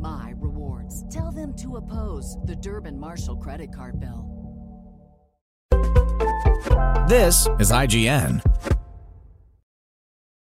my rewards. Tell them to oppose the Durbin Marshall credit card bill. This is IGN.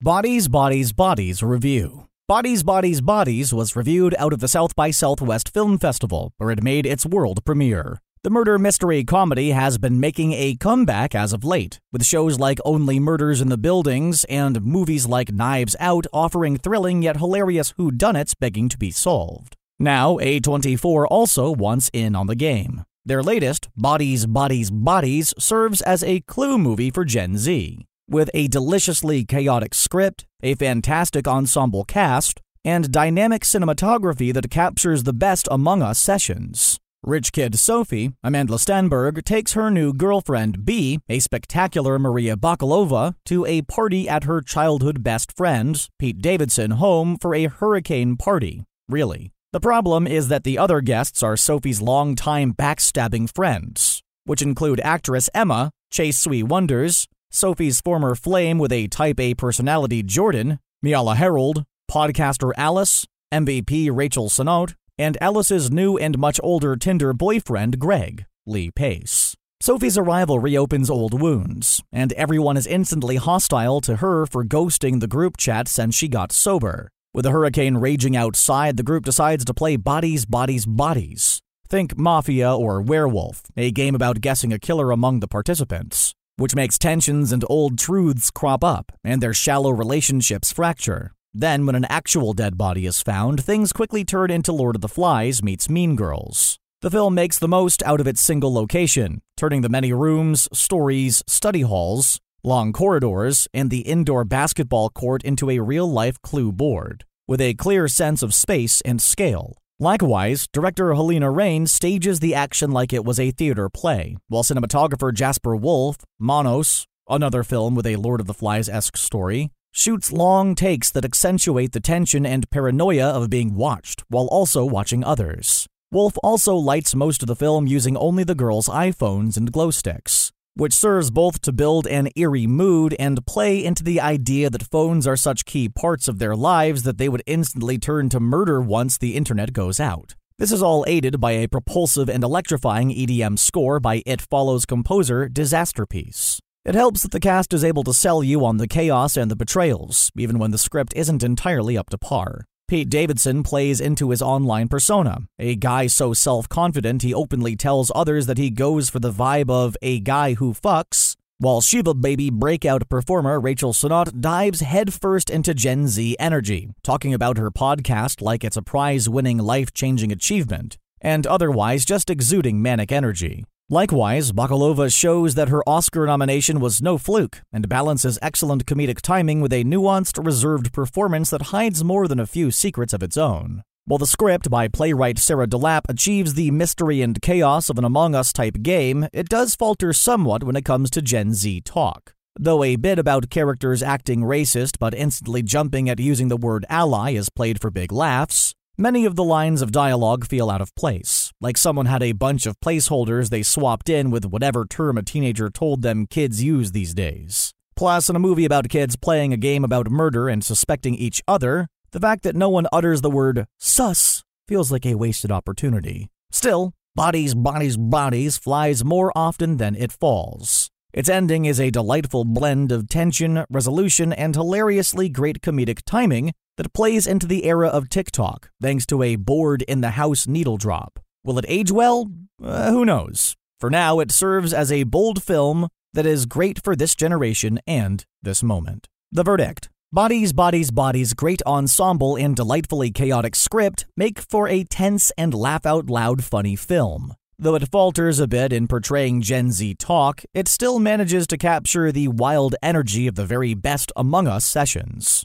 Bodies, Bodies, Bodies Review. Bodies, Bodies, Bodies was reviewed out of the South by Southwest Film Festival, where it made its world premiere. The murder mystery comedy has been making a comeback as of late, with shows like Only Murders in the Buildings and movies like Knives Out offering thrilling yet hilarious whodunits begging to be solved. Now, A24 also wants in on the game. Their latest, Bodies, Bodies, Bodies, serves as a clue movie for Gen Z. With a deliciously chaotic script, a fantastic ensemble cast, and dynamic cinematography that captures the best among us sessions. Rich kid Sophie, Amandla Stenberg, takes her new girlfriend B, a spectacular Maria Bakalova, to a party at her childhood best friend, Pete Davidson, home for a hurricane party. Really. The problem is that the other guests are Sophie's longtime backstabbing friends, which include actress Emma, Chase Sui Wonders, Sophie's former flame with a type A personality Jordan, Myha'la Herrold, podcaster Alice, MVP Rachel Sennott, and Alice's new and much older Tinder boyfriend Greg, Lee Pace. Sophie's arrival reopens old wounds, and everyone is instantly hostile to her for ghosting the group chat since she got sober. With a hurricane raging outside, the group decides to play Bodies, Bodies, Bodies. Think Mafia or Werewolf, a game about guessing a killer among the participants, which makes tensions and old truths crop up and their shallow relationships fracture. Then, when an actual dead body is found, things quickly turn into Lord of the Flies meets Mean Girls. The film makes the most out of its single location, turning the many rooms, stories, study halls, long corridors, and the indoor basketball court into a real life clue board, with a clear sense of space and scale. Likewise, director Halina Reijn stages the action like it was a theater play, while cinematographer Jasper Wolf, Monos, another film with a Lord of the Flies esque story, shoots long takes that accentuate the tension and paranoia of being watched, while also watching others. Wolf also lights most of the film using only the girls' iPhones and glow sticks which serves both to build an eerie mood and play into the idea that phones are such key parts of their lives that they would instantly turn to murder once the internet goes out. This is all aided by a propulsive and electrifying EDM score by It Follows composer Disasterpeace. It helps that the cast is able to sell you on the chaos and the betrayals, even when the script isn't entirely up to par. Pete Davidson plays into his online persona, a guy so self confident he openly tells others that he goes for the vibe of a guy who fucks, while Shiva Baby breakout performer Rachel Sennott dives headfirst into Gen Z energy, talking about her podcast like it's a prize winning life changing achievement, and otherwise just exuding manic energy. Likewise, Bakalova shows that her Oscar nomination was no fluke and balances excellent comedic timing with a nuanced, reserved performance that hides more than a few secrets of its own. While the script by playwright Sarah DeLappe achieves the mystery and chaos of an Among Us type game, it does falter somewhat when it comes to Gen Z talk. Though a bit about characters acting racist but instantly jumping at using the word ally is played for big laughs, Many of the lines of dialogue feel out of place, like someone had a bunch of placeholders they swapped in with whatever term a teenager told them kids use these days. Plus, in a movie about kids playing a game about murder and suspecting each other, the fact that no one utters the word sus feels like a wasted opportunity. Still, Bodies, Bodies, Bodies flies more often than it falls. Its ending is a delightful blend of tension, resolution, and hilariously great comedic timing that plays into the era of TikTok thanks to a bored in the house needle drop. Will it age well? Uh, who knows? For now, it serves as a bold film that is great for this generation and this moment. The verdict Bodies, Bodies, Bodies, great ensemble and delightfully chaotic script make for a tense and laugh out loud funny film. Though it falters a bit in portraying Gen Z talk, it still manages to capture the wild energy of the very best Among Us sessions.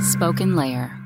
Spoken Layer.